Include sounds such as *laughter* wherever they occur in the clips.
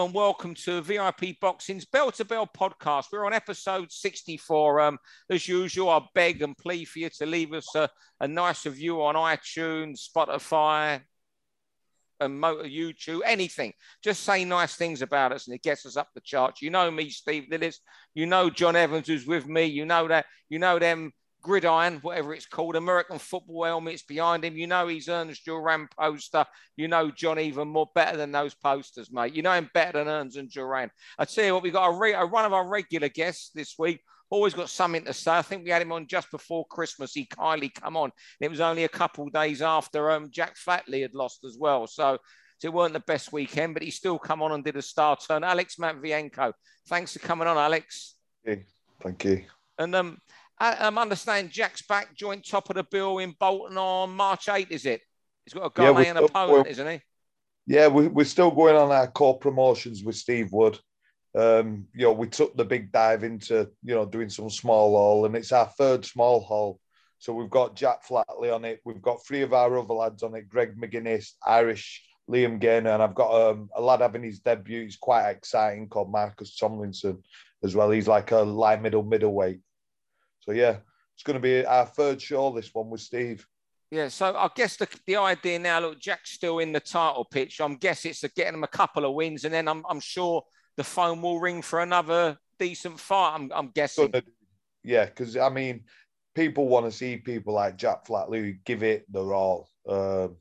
And welcome to VIP Boxing's Bell to Bell podcast. We're on episode 64. Um, as usual, I beg and plead for you to leave us a, a nice review on iTunes, Spotify, and Motor YouTube, anything. Just say nice things about us and it gets us up the charts. You know me, Steve Lillis. You know John Evans, who's with me. You know that. You know them gridiron, whatever it's called, American football helmets behind him. You know he's Ernest Duran poster. You know John even more better than those posters, mate. You know him better than Hearns and Duran. I tell you what, we've got a, re- a one of our regular guests this week. Always got something to say. I think we had him on just before Christmas. He kindly come on. It was only a couple days after um, Jack Flatley had lost as well. So so it weren't the best weekend, but he still come on and did a star turn. Alex Matvienko, thanks for coming on, Alex. Okay, thank you. And um, I, am understand Jack's back, joint top of the bill in Bolton on March 8th, is it? He's got a Ghanaian yeah, opponent, isn't he? Yeah, we, we're still going on our core promotions with Steve Wood. Um, you know, we took the big dive into, you know, doing some small hall, and it's our third small hall. So we've got Jack Flatley on it. We've got three of our other lads on it Greg McGuinness, Irish Liam Gaynor, and I've got um, a lad having his debut. He's quite exciting called Marcus Tomlinson as well. He's like a light middle middleweight. So yeah, it's going to be our third show. This one with Steve. Yeah, so I guess the, the idea now, look, Jack's still in the title pitch. I'm guessing it's getting him a couple of wins, and then I'm, I'm sure the phone will ring for another decent fight. I'm, I'm guessing. Yeah, because I mean, people want to see people like Jack Flatley give it their all. Um,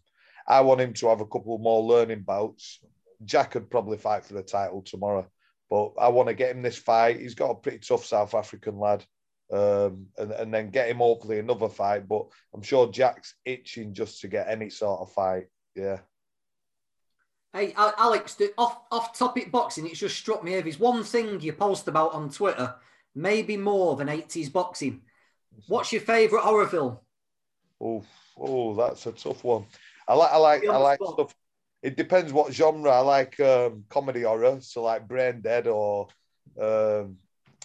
I want him to have a couple more learning bouts. Jack could probably fight for the title tomorrow, but I want to get him this fight. He's got a pretty tough South African lad um, and, and then get him hopefully another fight. But I'm sure Jack's itching just to get any sort of fight. Yeah. Hey, Alex, off off topic boxing, it's just struck me. If it's one thing you post about on Twitter, maybe more than 80s boxing. What's your favourite horror film? Oh, oh, that's a tough one. I like, I like, I like stuff. It depends what genre. I like um, comedy horror, so like Brain Dead or um,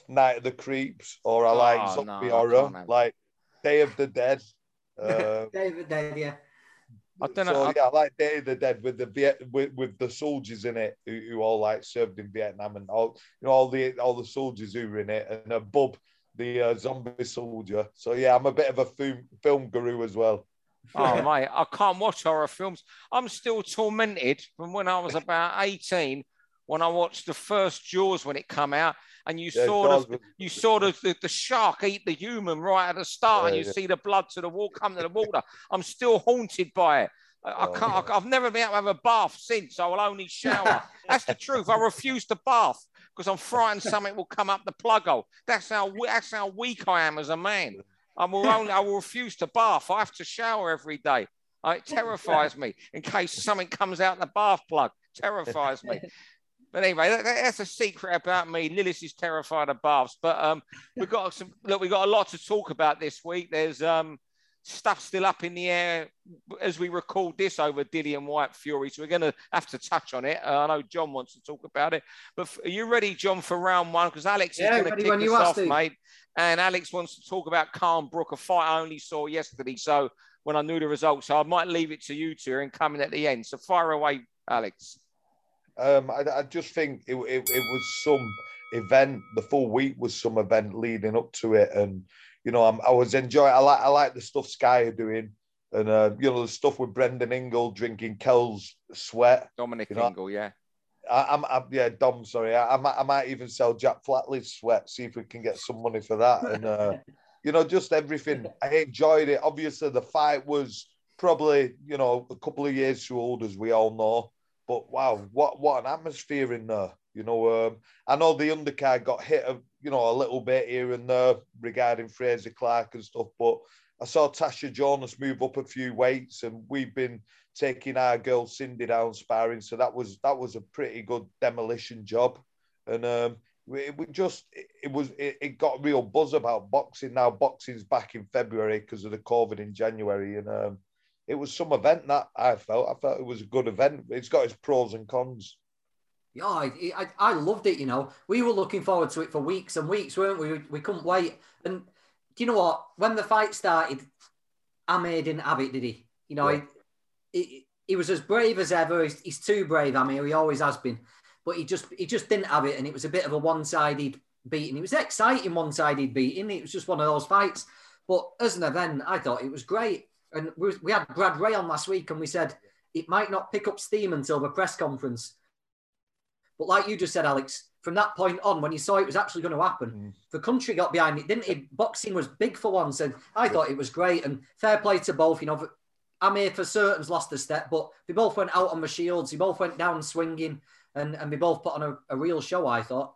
Night of the Creeps, or I like oh, zombie no, horror, like Day of the Dead. Uh, *laughs* Day of the Dead, yeah. I don't know. So, yeah, I like Day of the Dead with the Viet with, with the soldiers in it who, who, all like served in Vietnam and all you know all the all the soldiers who were in it and a Bub, the uh, zombie soldier. So yeah, I'm a bit of a film film guru as well. oh *laughs* mate, I can't watch horror films. I'm still tormented from when I was about 18 when I watched the first Jaws when it come out and you yeah, sort of you sort of the, the, shark eat the human right at the start, yeah, and you yeah. see the blood to the wall come to the water. I'm still haunted by it. I, I oh, can't. I, have never been able to have a bath since. I will only shower. That's the truth. I refuse to bath because I'm frightened something will come up the plug hole. That's how that's how weak I am as a man. I will only. I will refuse to bath. I have to shower every day. It terrifies me in case something comes out the bath plug. Terrifies me. *laughs* But anyway, that, that's a secret about me. Lillis is terrified of baths. But um, *laughs* we've got some look. We've got a lot to talk about this week. There's um, stuff still up in the air as we record this over Dillian Whyte Fury. So we're going to have to touch on it. Uh, I know John wants to talk about it. But f- are you ready, John, for round one? Because Alex yeah, is going to kick us off, to. mate. And Alex wants to talk about Khan Brook, a fight I only saw yesterday. So when I knew the results, so I might leave it to you two and coming at the end. So fire away, Alex. Um, I, I just think it, it, it was some event. The full week was some event leading up to it, and you know, I'm, i was enjoying. I like I like the stuff Sky are doing, and uh, you know, the stuff with Brendan Ingle drinking Kell's sweat. Dominic you know, Ingle, yeah. I, am yeah, Dom. Sorry, I, I, might, I might even sell Jack Flatley's sweat. See if we can get some money for that, *laughs* and uh, you know, just everything. I enjoyed it. Obviously, the fight was probably you know a couple of years too old, as we all know. But wow, what what an atmosphere in there. You know, um, I know the undercard got hit, a, you know, a little bit here and there regarding Frazer Clarke and stuff, but I saw Tasha Jonas move up a few weights, and we've been taking our girl Cindy down sparring, so that was that was a pretty good demolition job, and um, it, we just it, it was it, it, got real buzz about boxing. Now boxing's back in February because of the COVID in January, and um, it was some event that I felt. I felt it was a good event. It's got its pros and cons. Yeah, I, I, I loved it. You know, we were looking forward to it for weeks and weeks, weren't we? We, couldn't wait. And do you know what? When the fight started, Amir didn't have it, did he? You know, yeah. he, he, he was as brave as ever. He's, he's too brave, Amir. He always has been. but he just he just didn't have it, and it was a bit of a one-sided beating. It was exciting one-sided beating. It was just one of those fights. But as an event, I thought it was great. And we, we had Brad Ray on last week, and we said it might not pick up steam until the press conference. But like you just said, Alex, from that point on, when you saw it was actually going to happen, mm. the country got behind it, didn't it? Boxing was big for once, and I thought it was great. And fair play to both. You know, Amir for certain's lost a step, but they both went out on the shields. They both went down swinging, and, and they both put on a, a real show, I thought.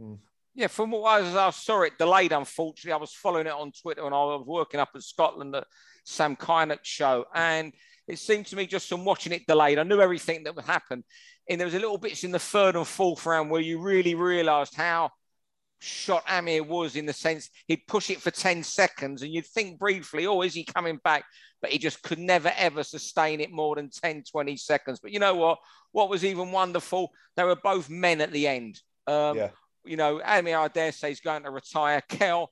Mm. Yeah, from what I, I saw it delayed, unfortunately. I was following it on Twitter and I was working up in Scotland at Sam Kynoch's show. And it seemed to me just from watching it delayed, I knew everything that would happen. And there was a little bits in the third and fourth round where you really realised how shot Amir was in the sense he'd push it for 10 seconds and you'd think briefly, oh, is he coming back? But he just could never, ever sustain it more than 10, 20 seconds. But you know what? What was even wonderful? They were both men at the end. Um, yeah you know, Amir, I dare say, is going to retire. Kell,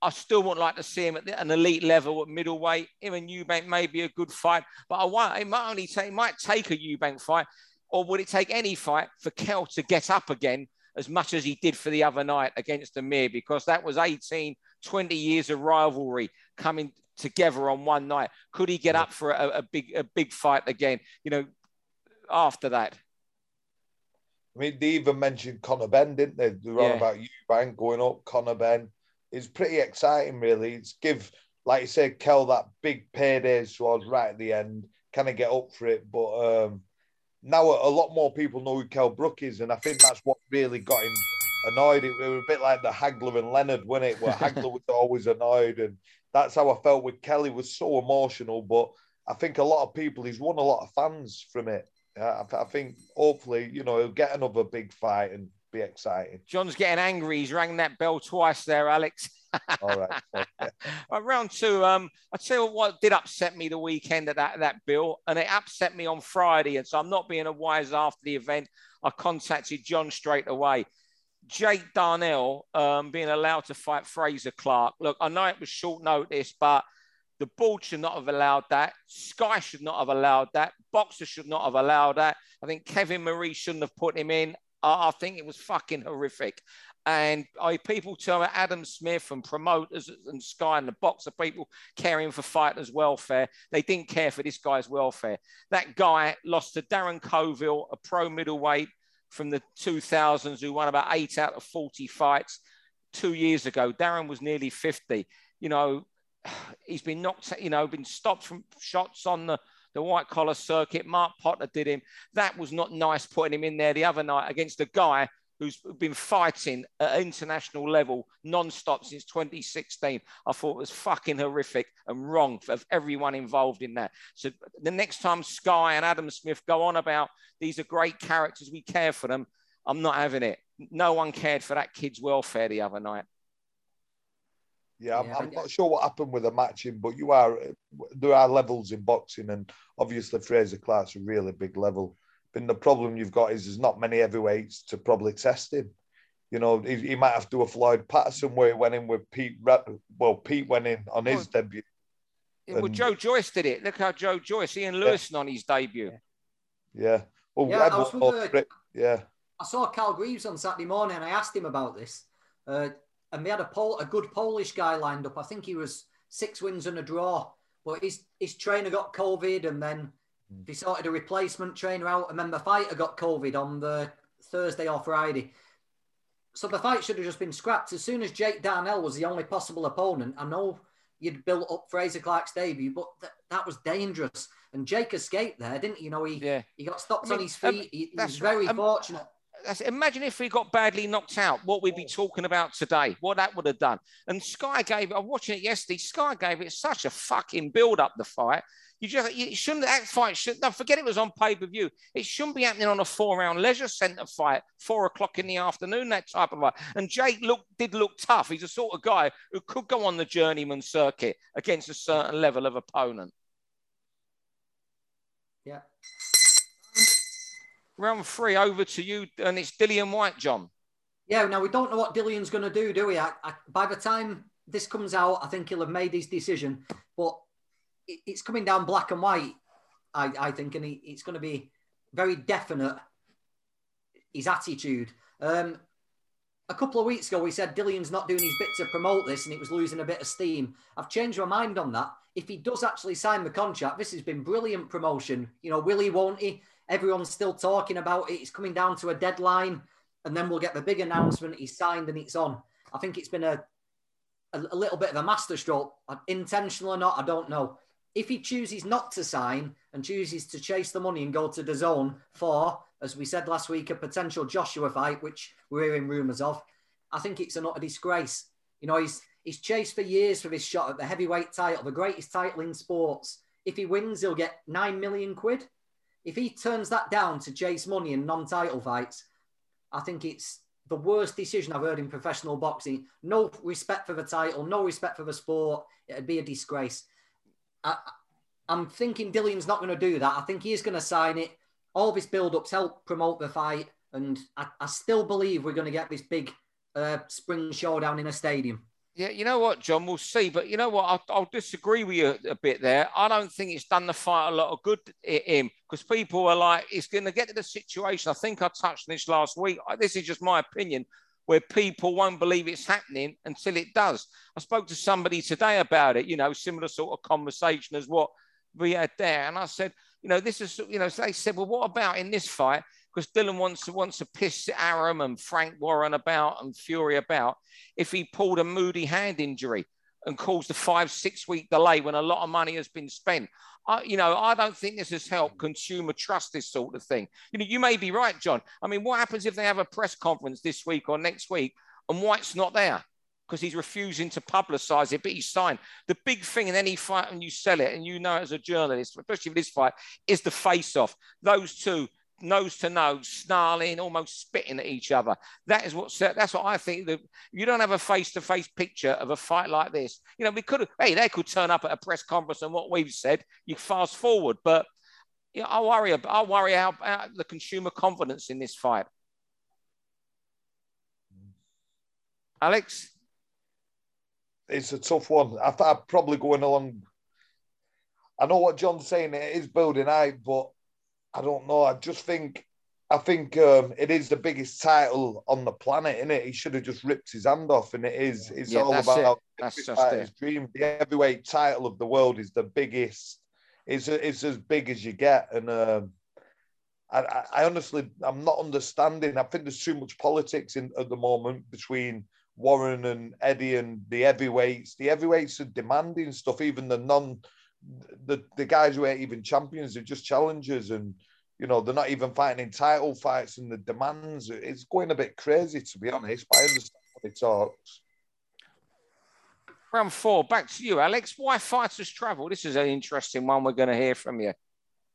I still would like to see him at an elite level at middleweight. Him and Eubank may be a good fight, but I want it might only take it might take a Eubank fight, or would it take any fight for Kell to get up again as much as he did for the other night against Amir? Because that was 18, 20 years of rivalry coming together on one night. Could he get up for a, a big a big fight again? You know, after that. I mean, they even mentioned Conor Benn, didn't they? They were yeah. on about Eubank going up, Conor Benn. It's pretty exciting, really. It's give, like you said, Kell that big payday towards right at the end, kind of get up for it. But um, now a lot more people know who Kell Brook is, and I think that's what really got him annoyed. It, it was a bit like the Hagler and Leonard, wasn't it? Where *laughs* Hagler was always annoyed, and that's how I felt with Kelly. Was so emotional, but I think a lot of people. He's won a lot of fans from it. I, I think hopefully, you know, he'll get another big fight and be exciting. John's getting angry. He's rang that bell twice there, Alex. *laughs* All right. Round two. Um, I tell you what did upset me the weekend at that that bill, and it upset me on Friday. And so I'm not being a wise after the event. I contacted John straight away. Jake Darnell um, being allowed to fight Frazer Clarke. Look, I know it was short notice, but the board should not have allowed that. Sky should not have allowed that. Boxer should not have allowed that. I think Kevin Maree shouldn't have put him in. I think it was fucking horrific. And I people tell me Adam Smith and promoters and Sky and the boxer people caring for fighters' welfare. They didn't care for this guy's welfare. That guy lost to Darren Coville, a pro middleweight from the 2000s who won about eight out of 40 fights two years ago. Darren was nearly 50. You know, he's been knocked, you know, been stopped from shots on the, the white collar circuit. Mark Potter did him. That was not nice putting him in there the other night against a guy who's been fighting at international level non-stop since 2016. I thought it was fucking horrific and wrong of everyone involved in that. So the next time Sky and Adam Smith go on about these are great characters, we care for them, I'm not having it. No one cared for that kid's welfare the other night. Yeah, I'm, I'm, not sure what happened with the matching, but you are there are levels in boxing, and obviously Frazer Clarke's a really big level. But the problem you've got is there's not many heavyweights to probably test him. You know, he, he might have to do a Floyd Patterson where he went in with Pete. Well, Pete went in on his well, debut. Well, Joe Joyce did it. Look how Joe Joyce, Ian Lewison, yeah. on his debut. Yeah. Well, yeah, I, was yeah. I saw Carl Greaves on Saturday morning, and I asked him about this. Uh, and we had a Pol- a good Polish guy lined up. I think he was six wins and a draw, but his his trainer got COVID, and then mm. they sorted a replacement trainer out. And then the fighter got COVID on the Thursday or Friday. So the fight should have just been scrapped as soon as Jake Darnell was the only possible opponent. I know you'd built up Frazer Clarke's debut, but th- that was dangerous. And Jake escaped there, didn't he? You know, he yeah. he got stopped I mean, on his feet. Um, he, he was very um, fortunate imagine if we got badly knocked out, what we'd be oh. talking about today, what that would have done. And Sky gave, I'm watching it yesterday, Sky gave it such a fucking build up the fight. You just, you shouldn't, that fight should, no, forget it was on pay per view. It shouldn't be happening on a four round leisure centre fight, four o'clock in the afternoon, that type of fight. And Jake look, did look tough. He's a sort of guy who could go on the journeyman circuit against a certain level of opponent. Yeah round three over to you, and it's Dillian Whyte, John. Yeah, now we don't know what Dillian's going to do, do we? I, I, by the time this comes out, I think he'll have made his decision, but it, it's coming down black and white, I, I think, and he, it's going to be very definite. his attitude. Um, a couple of weeks ago, we said Dillian's not doing his bit to promote this and it was losing a bit of steam. I've changed my mind on that. If he does actually sign the contract, this has been brilliant promotion. You know, will he, won't he? Everyone's still talking about it. It's coming down to a deadline and then we'll get the big announcement. He's signed and it's on. I think it's been a, a, a little bit of a masterstroke, intentional or not, I don't know. If he chooses not to sign and chooses to chase the money and go to DAZN for as we said last week, a potential Joshua fight, which we're hearing rumours of. I think it's an utter disgrace. You know, he's he's chased for years for this shot at the heavyweight title, the greatest title in sports. If he wins, he'll get nine million quid. If he turns that down to chase money in non-title fights, I think it's the worst decision I've heard in professional boxing. No respect for the title, no respect for the sport. It'd be a disgrace. I, am thinking Dillian's not going to do that. I think he's going to sign it all this build-ups help promote the fight, and I, I still believe we're going to get this big uh, spring showdown in a stadium. Yeah, you know what, John, we'll see. But you know what, I'll, I'll, disagree with you a bit there. I don't think it's done the fight a lot of good in because people are like, it's going to get to the situation. I think I touched on this last week. This is just my opinion, where people won't believe it's happening until it does. I spoke to somebody today about it, you know, similar sort of conversation as what we had there. And I said, you know, this is, you know, so they said, well, what about in this fight? Because Dillian wants to, wants to piss Arum and Frank Warren about and Fury about if he pulled a moody hand injury and caused a five, six week delay when a lot of money has been spent. I, you know, I don't think this has helped consumer trust this sort of thing. You know, you may be right, John. I mean, what happens if they have a press conference this week or next week and Whyte's not there? because he's refusing to publicize it, but he's signed. The big thing in any fight and you sell it, and you know as a journalist, especially for this fight, is the face off. Those two nose to nose, snarling, almost spitting at each other. That is what that's what I think. That you don't have a face to face picture of a fight like this. You know, we could have. Hey, they could turn up at a press conference and what we've said. You fast forward, but you know, I worry. I worry how the consumer confidence in this fight. Alex it's a tough one. I am probably going along. I know what John's saying. It is building height, but I don't know. I just think, I think um, it is the biggest title on the planet, isn't it? He should have just ripped his hand off, and it is. It's yeah, all about it. his dream. The heavyweight title of the world is the biggest. It's it's as big as you get, and um, I, I honestly I'm not understanding. I think there's too much politics in at the moment between Warren and Eddie and the heavyweights. The heavyweights are demanding stuff. Even the non, the the guys who ain't even champions are just challengers, and you know they're not even fighting in title fights. And the demands, it's going a bit crazy to be honest. But I understand what he talks. Round four, back to you, Alex. Why fighters travel? This is an interesting one. We're going to hear from you.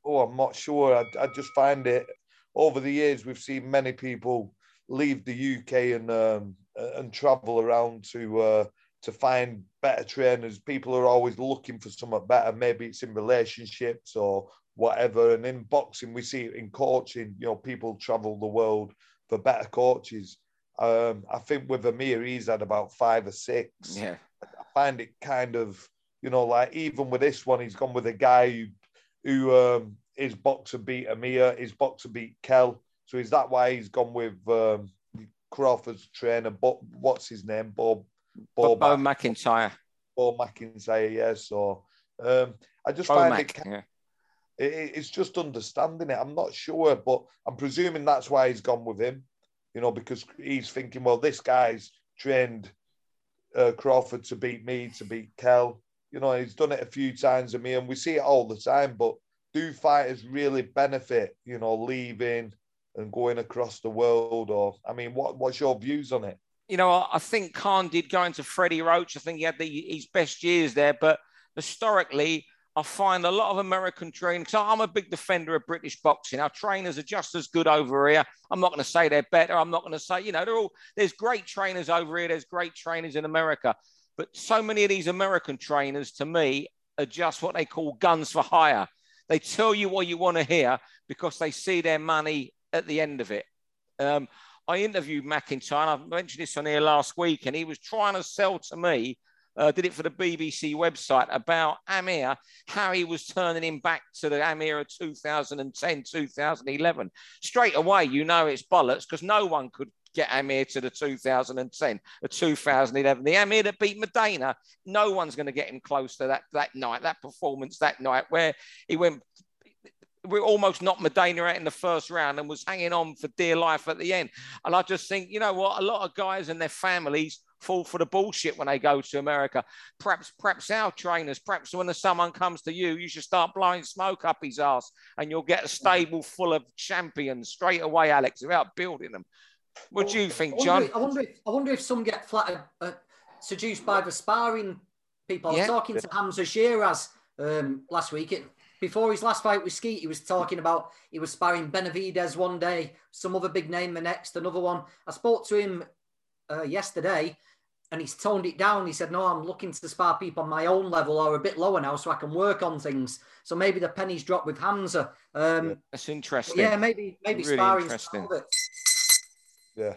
Oh, I'm not sure. I, I just find it over the years we've seen many people leave the UK and um, and travel around to uh, to find better trainers. People are always looking for something better. Maybe it's in relationships or whatever. And in boxing, we see it in coaching. You know, people travel the world for better coaches. Um, I think with Amir, he's had about five or six. Yeah, I find it kind of you know like even with this one, he's gone with a guy who who um, his boxer beat Amir, his boxer beat Kell. So is that why he's gone with um, Crawford's trainer, but what's his name? Bob Bob, Bo McIntyre. Bob McIntyre, yeah. So um, I just Bo find Mac, it, yeah. it, it's just understanding it. I'm not sure, but I'm presuming that's why he's gone with him. You know, because he's thinking, well, this guy's trained uh, Crawford to beat me, to beat Kell. You know, he's done it a few times with me, and we see it all the time. But do fighters really benefit? You know, leaving and going across the world? Or I mean, what what's your views on it? You know, I think Khan did go into Freddie Roach. I think he had the, his best years there, but historically, I find a lot of American training. So I'm a big defender of British boxing. Our trainers are just as good over here. I'm not going to say they're better. I'm not going to say, you know, they're all there's great trainers over here. There's great trainers in America, but so many of these American trainers, to me, are just what they call guns for hire. They tell you what you want to hear because they see their money at the end of it. Um, I interviewed McIntyre, I mentioned this on here last week, and he was trying to sell to me uh, did it for the BBC website about Amir, how he was turning him back to the Amir of 2010, 2011. Straight away, you know it's bollocks because no one could get Amir to the 2010, the 2011. The Amir that beat Maidana, no one's going to get him close to that that night, that performance that night where he went. We almost knocked Maidana out in the first round and was hanging on for dear life at the end. And I just think, you know what, a lot of guys and their families fall for the bullshit when they go to America. Perhaps, perhaps our trainers, perhaps when someone comes to you, you should start blowing smoke up his ass, and you'll get a stable full of champions straight away, Alex, without building them. What do you think, John? I wonder, if, I wonder if some get flattered, uh, seduced by the sparring people. I was yeah. talking to Hamza Sheeraz um, last week. It, before his last fight with Skeet, he was talking about he was sparring Benavidez one day, some other big name the next, another one. I spoke to him uh, yesterday, and he's toned it down. He said, "No, I'm looking to spar people on my own level or a bit lower now, so I can work on things." So maybe the pennies drop with Hamza. Um, That's interesting. Yeah, maybe maybe really sparring. Interesting. Yeah.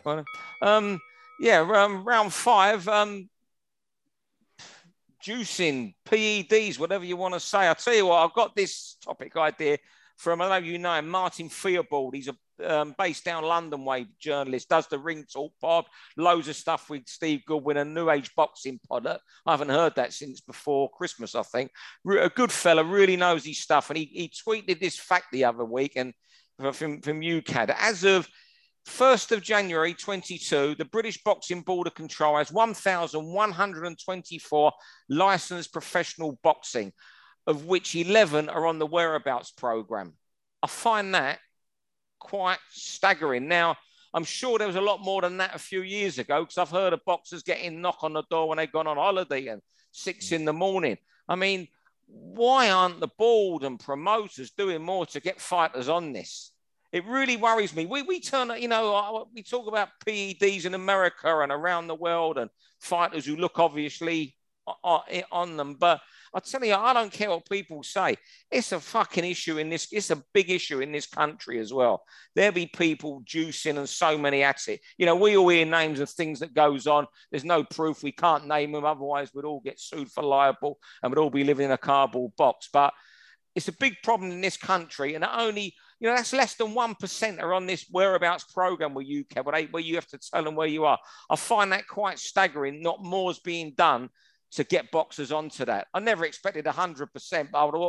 Um, yeah, um, round five, um, juicing, PEDs, whatever you want to say. I'll tell you what, I've got this topic idea from, I know you know him, Martin Theobald. He's a um, based down London way journalist, does the Ring Talk pod, loads of stuff with Steve Goodwin, a New Age boxing pod. I haven't heard that since before Christmas, I think. A good fella, really knows his stuff. And he, he tweeted this fact the other week and from, from UKAD. As of 1st of January 22, the British Boxing Board of Control has 1,124 licensed professional boxing, of which 11 are on the whereabouts program. I find that quite staggering. Now, I'm sure there was a lot more than that a few years ago because I've heard of boxers getting knock on the door when they've gone on holiday and six in the morning. I mean, why aren't the board and promoters doing more to get fighters on this? It really worries me. We, we turn, you know, uh, we talk about PEDs in America and around the world and fighters who look obviously on them. But I tell you, I don't care what people say. It's a fucking issue in this. It's a big issue in this country as well. There'll be people juicing and so many at it. You know, we all hear names of things that goes on. There's no proof. We can't name them. Otherwise, we'd all get sued for libel and we'd all be living in a cardboard box. But it's a big problem in this country, and only you know that's less than one percent are on this whereabouts program where you can, where you have to tell them where you are. I find that quite staggering. Not more is being done to get boxers onto that. I never expected hundred percent, but I would have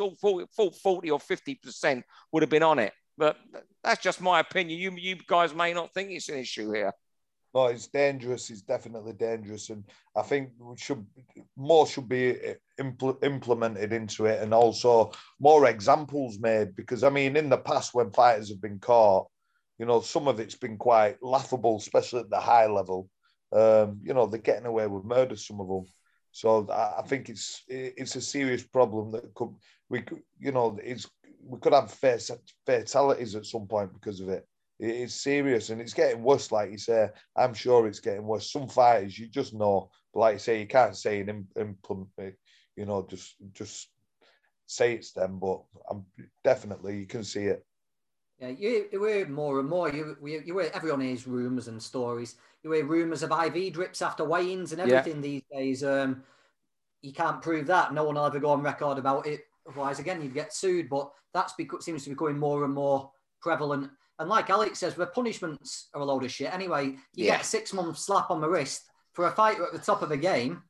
all 40, 40 or fifty percent would have been on it. But that's just my opinion. You you guys may not think it's an issue here. No, it's dangerous. It's definitely dangerous, and I think we should more should be impl- implemented into it, and also more examples made. Because I mean, in the past, when fighters have been caught, you know, some of it's been quite laughable, especially at the high level. Um, you know, they're getting away with murder. Some of them. So I think it's it's a serious problem that could we you know it's we could have fatalities at some point because of it. It is serious and it's getting worse, like you say. I'm sure it's getting worse. Some fighters, you just know, but like you say, you can't say and implement, you know, just just say it's them, but I'm definitely you can see it. Yeah, you, you hear more and more. You, you, you hear, everyone hears rumours and stories. You hear rumours of IV drips after weigh-ins and everything yeah. these days. Um, you can't prove that. No one will ever go on record about it. Otherwise, again, you'd get sued. But that's that seems to be becoming more and more prevalent. And like Alex says, the punishments are a load of shit. Anyway, you yeah. get a six month slap on the wrist for a fighter at the top of the game.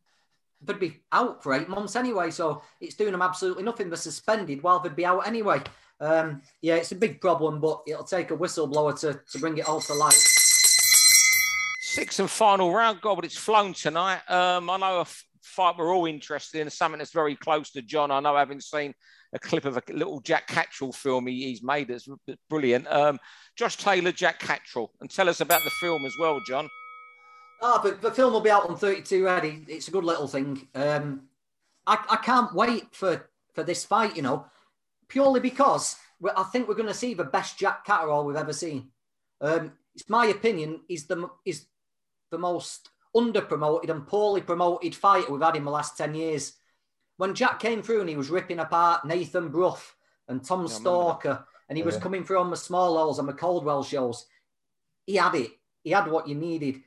They'd be out for eight months anyway. So it's doing them absolutely nothing. They're suspended while they'd be out anyway. Um, yeah, it's a big problem, but it'll take a whistleblower to, to bring it all to light. Sixth and final round, God, but it's flown tonight. Um, I know a fight we're all interested in, something that's very close to John. I know, having seen a clip of a little Jack Catterall film he, he's made that's brilliant. Um, Josh Taylor, Jack Catterall, and tell us about the film as well, John. Ah, oh, but the film will be out on 32 Eddie. It's a good little thing. Um, I, I can't wait for, for this fight, you know, purely because I think we're going to see the best Jack Catterall we've ever seen. Um, it's my opinion, he's the, is the most under promoted and poorly promoted fighter we've had in the last 10 years when Jack came through and he was ripping apart Nathan Brough and Tom yeah, Stalker, and he was coming through on the small holes and the Caldwell shows, he had it. He had what you needed.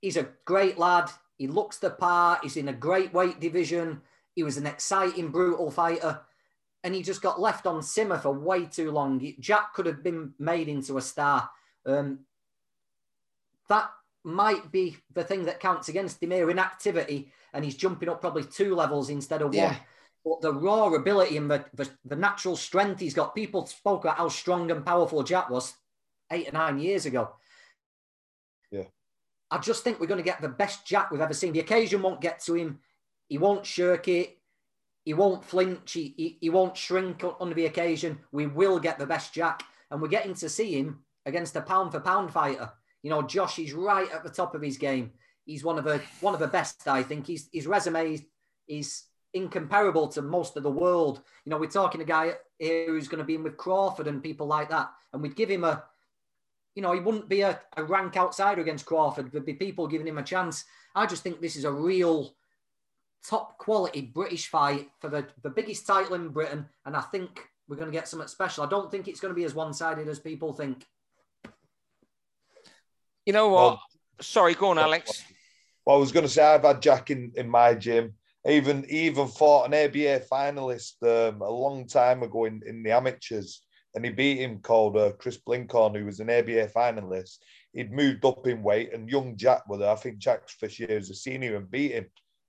He's a great lad. He looks the part. He's in a great weight division. He was an exciting, brutal fighter. And he just got left on simmer for way too long. Jack could have been made into a star. Um, that might be the thing that counts against him here in activity. And he's jumping up probably two levels instead of yeah. one. But the raw ability and the, the, the natural strength he's got, people spoke about how strong and powerful Jack was eight or nine years ago. Yeah. I just think we're going to get the best Jack we've ever seen. The occasion won't get to him. He won't shirk it. He won't flinch. He, he, he won't shrink under the occasion. We will get the best Jack. And we're getting to see him against a pound for pound fighter. You know, Josh is right at the top of his game. He's one of the one of the best, I think. He's, his resume is incomparable to most of the world. You know, we're talking a guy here who's going to be in with Crawford and people like that, and we'd give him a you know, he wouldn't be a, a rank outsider against Crawford. There'd be people giving him a chance. I just think this is a real top quality British fight for the, the biggest title in Britain. And I think we're going to get something special. I don't think it's going to be as one sided as people think. You know what? Well, Sorry, go on, Alex. Well, I was going to say I've had Jack in, in my gym. Even even fought an ABA finalist um, a long time ago in, in the amateurs and he beat him called uh, Chris Blinkhorn, who was an ABA finalist. He'd moved up in weight, and young Jack was there. I think Jack's first year as a senior and beat him.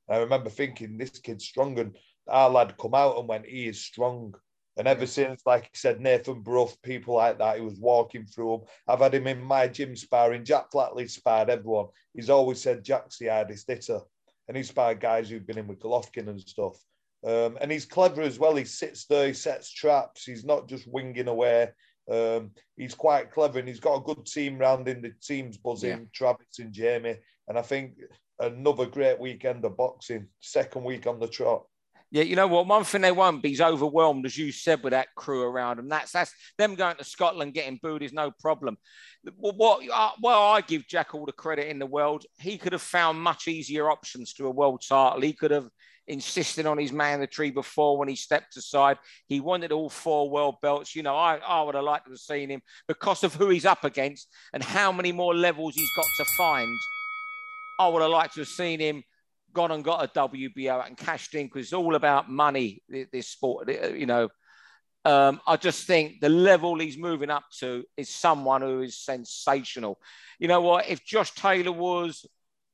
I remember thinking, this kid's strong. And our lad come out and went, he is strong. And ever since, like I said, Nathan Brough, people like that, he was walking through them. I've had him in my gym sparring. Jack Flatley sparred everyone. He's always said Jack's the hardest hitter. And he sparred guys who've been in with Golovkin and stuff. Um, and he's clever as well. He sits there, he sets traps. He's not just winging away. Um, he's quite clever and he's got a good team round him. The team's buzzing, yeah. Travis and Jamie. And I think another great weekend of boxing, second week on the trot. Yeah, you know what? One thing they won't be is overwhelmed, as you said, with that crew around them. That's that's them going to Scotland getting booed is no problem. What well, I give Jack all the credit in the world. He could have found much easier options to a world title. He could have insisted on his mandatory before when he stepped aside. He wanted all four world belts. You know, I, I would have liked to have seen him because of who he's up against and how many more levels he's got to find. I would have liked to have seen him gone and got a WBO and cashed in because it's all about money, this sport, you know. Um, I just think the level he's moving up to is someone who is sensational. You know what? If Josh Taylor was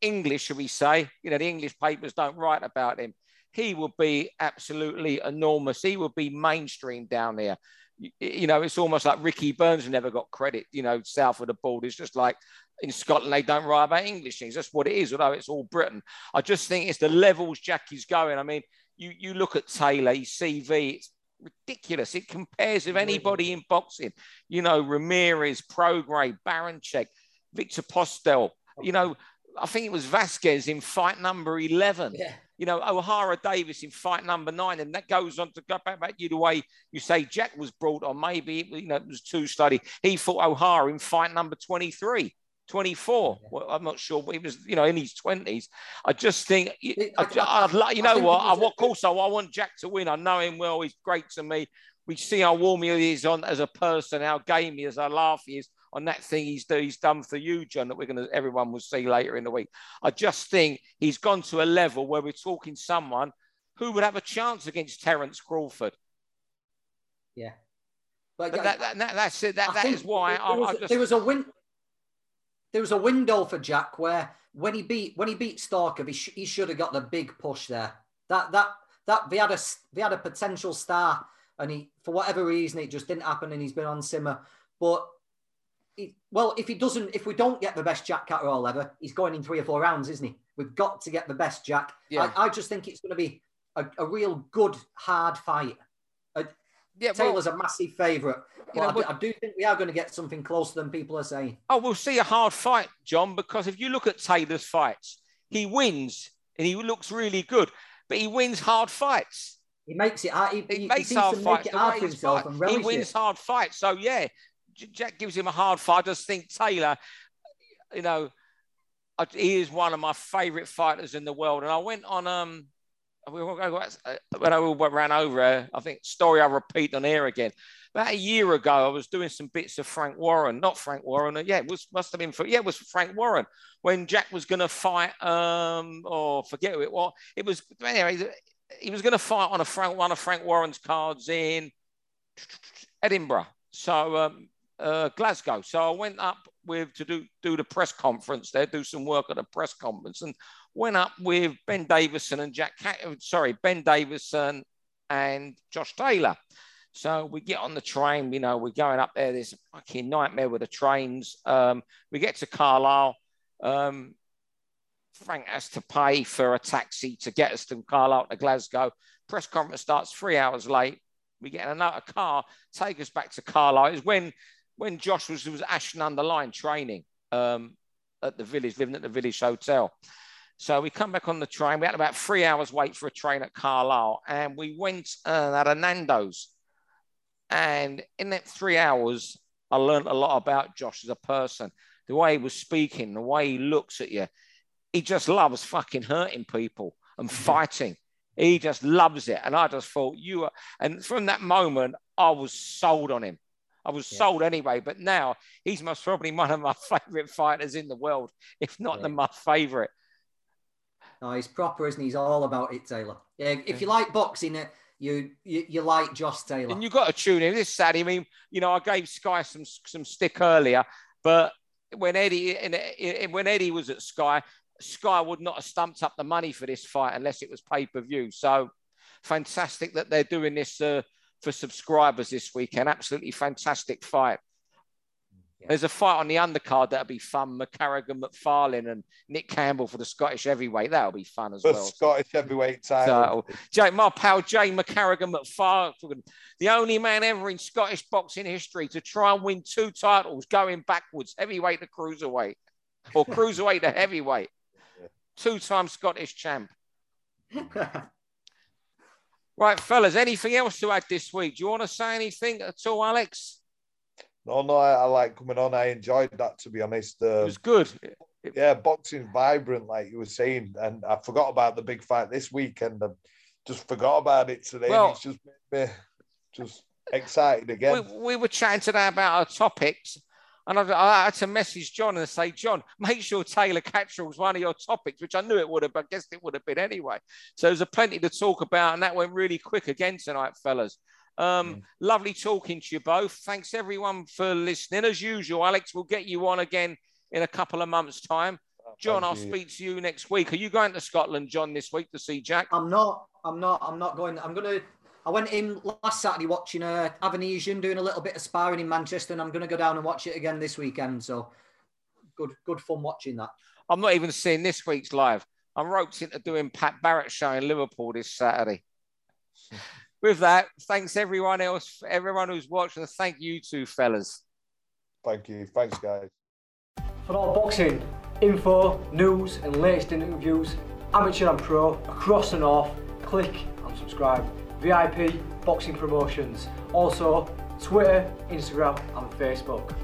English, should we say, you know, the English papers don't write about him he would be absolutely enormous. He would be mainstream down there. You, you know, it's almost like Ricky Burns never got credit, you know, south of the border. It's just like in Scotland, they don't write about English things. That's what it is, although it's all Britain. I just think it's the levels Jackie's going. I mean, you, you look at Taylor, his CV, it's ridiculous. It compares with anybody in boxing. You know, Ramirez, Prograis, Baranchyk, Viktor Postol. you know, I think it was Vasquez in fight number 11. Yeah you know, Ohara Davies in fight number nine, and that goes on to go back, back you the way you say Jack was brought on. Maybe it, you know it was two study. He fought Ohara in fight number 23. 24. Well, I'm not sure, but he was, you know, in his 20s. I just think, I, I, would you know what? I, course, I, I want Jack to win. I know him well. He's great to me. We see how warm he is on as a person, how game he is, how laugh he is on that thing he's, he's done for you, John, that we're going to, everyone will see later in the week. I just think he's gone to a level where we're talking someone who would have a chance against Terence Crawford. Yeah. But, but that, that, that, that's it. That, that is why there, I, I just... there was a win. There was a window for Jack where when he beat when he beat Stalker, he, sh- he should have got the big push there. That that that they had a they had a potential star, and he for whatever reason it just didn't happen, and he's been on simmer. But well, if he doesn't, if we don't get the best Jack Catterall ever, he's going in three or four rounds, isn't he? We've got to get the best Jack. Yeah. I, I just think it's going to be a, a real good, hard fight. Yeah, Taylor's well, a massive favourite. But know, I, but, I, do think we are going to get something closer than people are saying. Oh, we'll see a hard fight, John, because if you look at Taylor's fights, he wins and he looks really good, but he wins hard fights. He makes it hard. He, he, he makes hard fights. Make it hard for himself fight. he wins it. hard fights. So yeah, Jack gives him a hard fight. I just think Taylor, you know, he is one of my favourite fighters in the world. And I went on um when I ran over, I think story I repeat on here again. About a year ago, I was doing some bits of Frank Warren, not Frank Warren. Yeah, it was must have been for yeah, it was Frank Warren when Jack was going to fight. Um, or forget who it was. It was anyway. He was going to fight on a Frank one of Frank Warren's cards in Edinburgh. So um, uh, Glasgow. So I went up with to do do the press conference there, do some work at the press conference, and went up with Ben Davison and Jack. Sorry, Ben Davison and Josh Taylor. So we get on the train, you know, we're going up there. There's a fucking nightmare with the trains. Um, we get to Carlisle. Um, Frank has to pay for a taxi to get us to Carlisle to Glasgow. Press conference starts three hours late. We get another car, take us back to Carlisle. Is when when Josh was was Ashton under Lyne training um, at the village, living at the village hotel. So we come back on the train. We had about three hours wait for a train at Carlisle, and we went at a Nando's and in that three hours, I learned a lot about Josh as a person, the way he was speaking, the way he looks at you. He just loves fucking hurting people and mm-hmm. fighting. He just loves it. And I just thought you are, and from that moment, I was sold on him. I was yeah. sold anyway, but now he's most probably one of my *laughs* favorite fighters in the world, if not yeah. the my favorite. No, he's proper, isn't he? He's all about it, Taylor. Yeah, if you like boxing, it, you, you you like Josh Taylor. And you've got to tune in. This sad. I mean, you know, I gave Sky some some stick earlier, but when Eddie in when Eddie was at Sky, Sky would not have stumped up the money for this fight unless it was pay per view. So fantastic that they're doing this uh, for subscribers this weekend. Absolutely fantastic fight. Yeah. There's a fight on the undercard that'll be fun. McCarrigan McFarlane and Nick Campbell for the Scottish heavyweight. That'll be fun as the well. Scottish heavyweight title. So, Jay, my pal Jay McCarrigan McFarlane, the only man ever in Scottish boxing history to try and win two titles going backwards, heavyweight to cruiserweight, or *laughs* cruiserweight to heavyweight. Two-time Scottish champ. *laughs* right, fellas. Anything else to add this week? Do you want to say anything at all, Alex? No, no, I, I, like coming on. I enjoyed that to be honest. Um, it was good. Yeah, boxing vibrant, like you were saying, and I forgot about the big fight this weekend. and just forgot about it today. Well, it's just made me just excited again. We, we were chatting today about our topics, and I, I, had to message John and say, John, make sure Taylor Catterall was one of your topics, which I knew it would have, but I guess it would have been anyway. So there's a plenty to talk about, and that went really quick again tonight, fellas. Um, mm. Lovely talking to you both. Thanks everyone for listening. As usual, Alex, we'll get you on again in a couple of months' time. Oh, John, I'll speak to you next week. Are you going to Scotland, John, this week to see Jack? I'm not. I'm not. I'm not going. I'm going to. I went in last Saturday watching uh, Avanesyan doing a little bit of sparring in Manchester, and I'm going to go down and watch it again this weekend. So good, good fun watching that. I'm not even seeing this week's live. I'm roped into doing Pat Barrett show in Liverpool this Saturday. *laughs* with that, thanks everyone else, everyone who's watched, and thank you two fellas. Thank you. Thanks, guys. For all boxing info, news, and latest interviews, amateur and pro across the north, click and subscribe. VIP Boxing Promotions. Also, Twitter, Instagram, and Facebook.